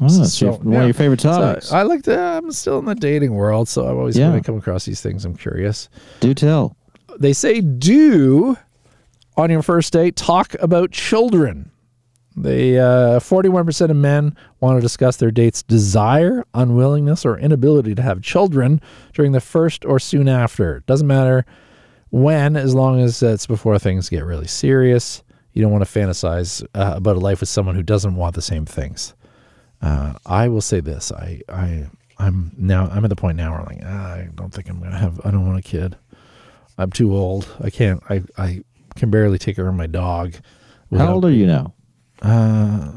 [SPEAKER 5] Oh, that's
[SPEAKER 4] So,
[SPEAKER 5] your, one
[SPEAKER 4] yeah.
[SPEAKER 5] of your favorite
[SPEAKER 4] So,
[SPEAKER 5] topics.
[SPEAKER 4] I like to. I'm still in the dating world, so I'm always
[SPEAKER 5] Yeah.
[SPEAKER 4] when I come across these things, I'm curious.
[SPEAKER 5] Do tell.
[SPEAKER 4] They say do on your first date talk about children. They uh, 41% of men want to discuss their date's desire, unwillingness, or inability to have children during the first or soon after. Doesn't matter when, as long as it's before things get really serious. You don't want to fantasize uh, about a life with someone who doesn't want the same things. Uh, I will say this: I, I, I'm now. I'm at the point now where I'm like, ah, I don't think I'm gonna have. I don't want a kid. I'm too old. I can't. I, I can barely take care of my dog.
[SPEAKER 5] How old are you now?
[SPEAKER 4] Uh,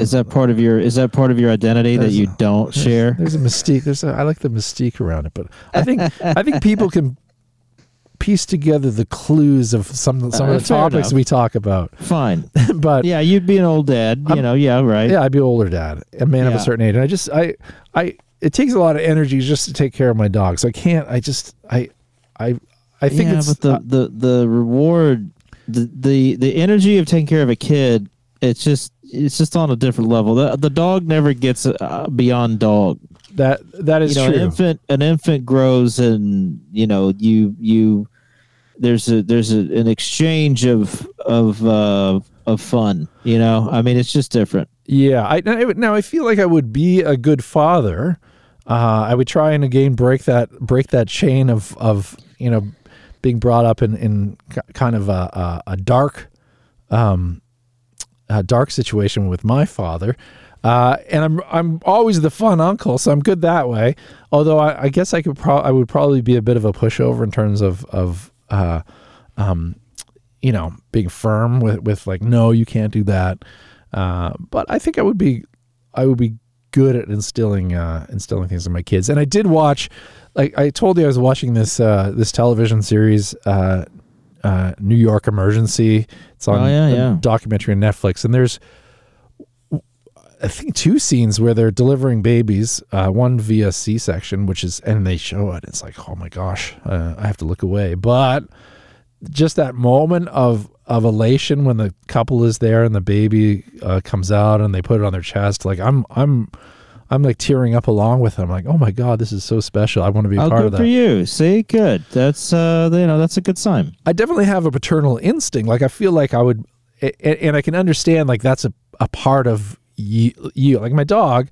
[SPEAKER 5] Is that part of your is that part of your identity that you
[SPEAKER 4] a-
[SPEAKER 5] don't share?
[SPEAKER 4] There's a mystique. There's a, I like the mystique around it, but I think I think people can piece together the clues of some some
[SPEAKER 5] Uh,
[SPEAKER 4] of the topics
[SPEAKER 5] enough.
[SPEAKER 4] we talk about.
[SPEAKER 5] Fine.
[SPEAKER 4] but
[SPEAKER 5] Yeah, you'd be an old dad. You
[SPEAKER 4] I'm-
[SPEAKER 5] know. Yeah. Right.
[SPEAKER 4] yeah, I'd be an older dad, a man of a certain age, and I just I I it takes a lot of energy just to take care of my dog. So I can't. I just I I I think
[SPEAKER 5] yeah,
[SPEAKER 4] it's
[SPEAKER 5] but the,
[SPEAKER 4] uh,
[SPEAKER 5] the the reward, the, the the energy of taking care of a kid, it's just it's just on a different level. The the dog never gets uh, beyond dog.
[SPEAKER 4] that that is
[SPEAKER 5] you know,
[SPEAKER 4] true.
[SPEAKER 5] an infant an infant grows, and you know you you there's a there's a, an exchange of of uh, of fun. You know, I mean, it's just different.
[SPEAKER 4] Yeah, I now I feel like I would be a good father. Uh, I would try and again break that break that chain of of you know being brought up in in kind of a a, a dark um a dark situation with my father. Uh, and I'm I'm always the fun uncle, so I'm good that way. Although I, I guess I could pro- I would probably be a bit of a pushover in terms of of uh, um, you know, being firm with, with like, no, you can't do that. Uh, but I think I would be, I would be good at instilling, uh, instilling things in my kids. And I did watch, like I told you, I was watching this, uh, this television series, uh, uh, New York Emergency. It's on
[SPEAKER 5] Oh, yeah,
[SPEAKER 4] a
[SPEAKER 5] yeah.
[SPEAKER 4] documentary on Netflix, and there's, I think, two scenes where they're delivering babies. Uh, one via C-section, which is, and they show it. It's like, oh my gosh, uh, I have to look away. But just that moment of of elation when the couple is there and the baby uh, comes out and they put it on their chest like i'm i'm i'm like tearing up along with them like oh my god this is so special i want to be a
[SPEAKER 5] Oh,
[SPEAKER 4] part
[SPEAKER 5] good
[SPEAKER 4] of that
[SPEAKER 5] for you. See, good. That's uh, you know, that's a good sign.
[SPEAKER 4] i definitely have a paternal instinct like i feel like i would and i can understand like that's a, a part of you, you like my dog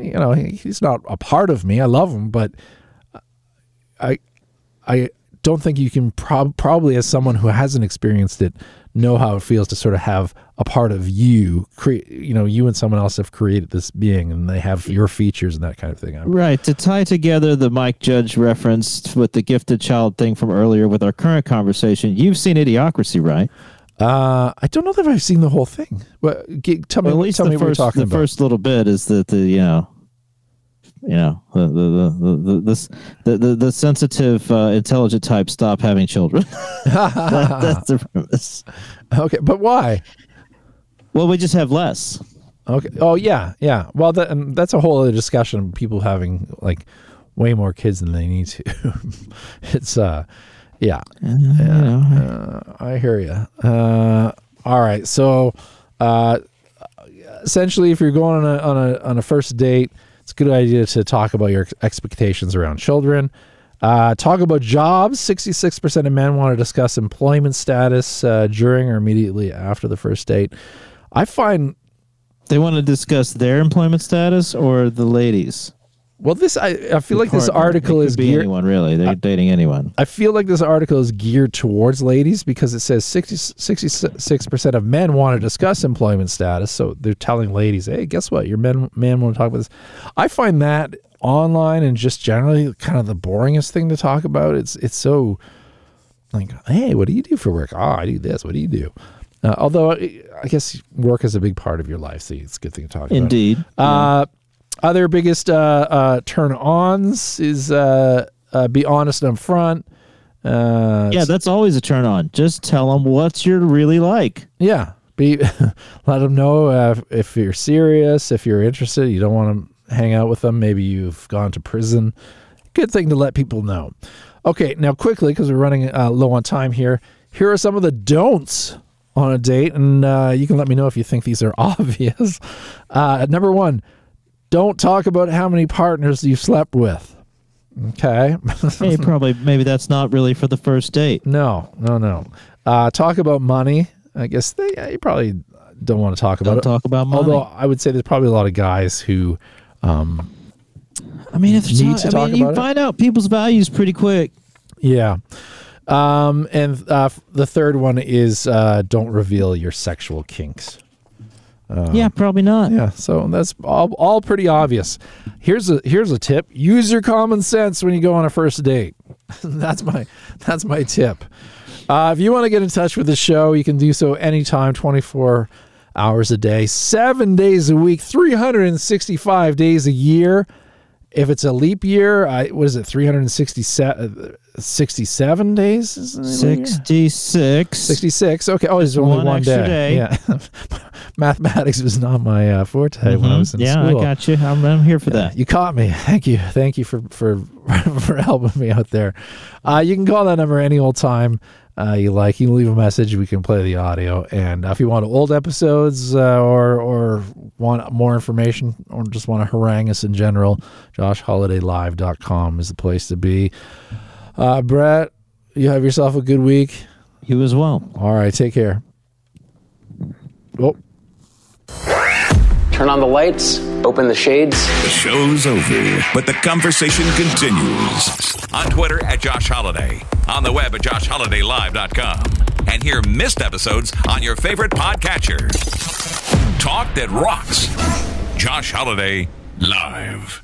[SPEAKER 4] you know he- he's not a part of me i love him but I I don't think you can prob- probably as someone who hasn't experienced it know how it feels to sort of have a part of you create you know you and someone else have created this being and they have your features and that kind of thing I'm-
[SPEAKER 5] Right. To tie together the Mike Judge reference with the gifted child thing from earlier with our current conversation, you've seen Idiocracy, right?
[SPEAKER 4] Uh i don't know that i've seen the whole thing but tell me
[SPEAKER 5] Well, at least
[SPEAKER 4] tell
[SPEAKER 5] the
[SPEAKER 4] me what
[SPEAKER 5] first,
[SPEAKER 4] you're talking
[SPEAKER 5] the
[SPEAKER 4] about
[SPEAKER 5] first little bit is that the you know, you know, the the the the the, the, the, the sensitive, uh, intelligent type stop having children. That- that's the premise.
[SPEAKER 4] okay but why
[SPEAKER 5] Well, we just have less.
[SPEAKER 4] Okay. Oh yeah, yeah. Well, that, and that's a whole other discussion. of People having like way more kids than they need to. it's uh, yeah. yeah. Uh, I hear you. Uh, all right. So, uh, essentially, if you're going on a on a on a first date, it's a good idea to talk about your expectations around children. Uh, talk about jobs. Sixty-six percent of men want to discuss employment status uh, during or immediately after the first date. I find
[SPEAKER 5] They want to discuss their employment status or the ladies.
[SPEAKER 4] Well, this I, I feel like this article is
[SPEAKER 5] be
[SPEAKER 4] geared.
[SPEAKER 5] anyone really. They're dating anyone.
[SPEAKER 4] I feel like this article is geared towards ladies because it says 66 percent of men want to discuss employment status. So they're telling ladies, "Hey, guess what? Your men man want to talk about this." I find that online and just generally kind of the boringest thing to talk about. It's it's so like, "Hey, what do you do for work?" "Oh, I do this. What do you do?" Uh, although I I guess work is a big part of your life, so it's a good thing to talk about.
[SPEAKER 5] Indeed.
[SPEAKER 4] Uh, other biggest uh, uh, turn ons is uh, uh, be honest and upfront. Uh,
[SPEAKER 5] yeah, that's always a turn on. Just tell them what you're really like.
[SPEAKER 4] yeah. Be let them know uh, if you're serious, if you're interested. You don't want to hang out with them. Maybe you've gone to prison. Good thing to let people know. Okay, now quickly because we're running uh, low on time here. Here are some of the don'ts on a date, and uh, you can let me know if you think these are obvious. Uh, number one, don't talk about how many partners you've slept with. Okay.
[SPEAKER 5] hey, probably maybe that's not really for the first date.
[SPEAKER 4] no, no, no. Uh, talk about money. I guess they, yeah, you probably don't want to talk about
[SPEAKER 5] Don't
[SPEAKER 4] it.
[SPEAKER 5] talk about money.
[SPEAKER 4] Although I would say there's probably a lot of guys who
[SPEAKER 5] I mean, if
[SPEAKER 4] Need to
[SPEAKER 5] I mean, you
[SPEAKER 4] it?
[SPEAKER 5] find out people's values pretty quick.
[SPEAKER 4] Yeah. Um, and uh, the third one is uh, don't reveal your sexual kinks.
[SPEAKER 5] Yeah, probably not.
[SPEAKER 4] Yeah, so that's all, all pretty obvious. Here's a here's a tip: use your common sense when you go on a first date. that's my that's my tip. Uh, if you want to get in touch with the show, you can do so anytime, 24 hours a day, seven days a week, 365 days a year. If it's a leap year, I, what is it, 367 67 days? Is it a leap year?
[SPEAKER 5] 66.
[SPEAKER 4] 66. Okay. Oh, it's only
[SPEAKER 5] One
[SPEAKER 4] one, day.
[SPEAKER 5] day.
[SPEAKER 4] Yeah. Mathematics was not my uh, forte when I was in
[SPEAKER 5] Mm-hmm. yeah. I got you. I'm, I'm here for that.
[SPEAKER 4] You caught me. Thank you. Thank you for for for helping me out there. Uh, you can call that number any old time uh, you like. You can leave a message. We can play the audio. And uh, if you want old episodes uh, or or want more information or just want to harangue us in general, joshholidaylive.com is the place to be. Uh, Brett, you have yourself a good week.
[SPEAKER 5] You as well.
[SPEAKER 4] All right. Take care. Oh.
[SPEAKER 6] Turn on the lights, open the shades.
[SPEAKER 1] The show's over, but the conversation continues. On Twitter at Josh Holiday, on the web at joshholidaylive.com, and hear missed episodes on your favorite podcatcher. Talk that rocks. Josh Holiday Live.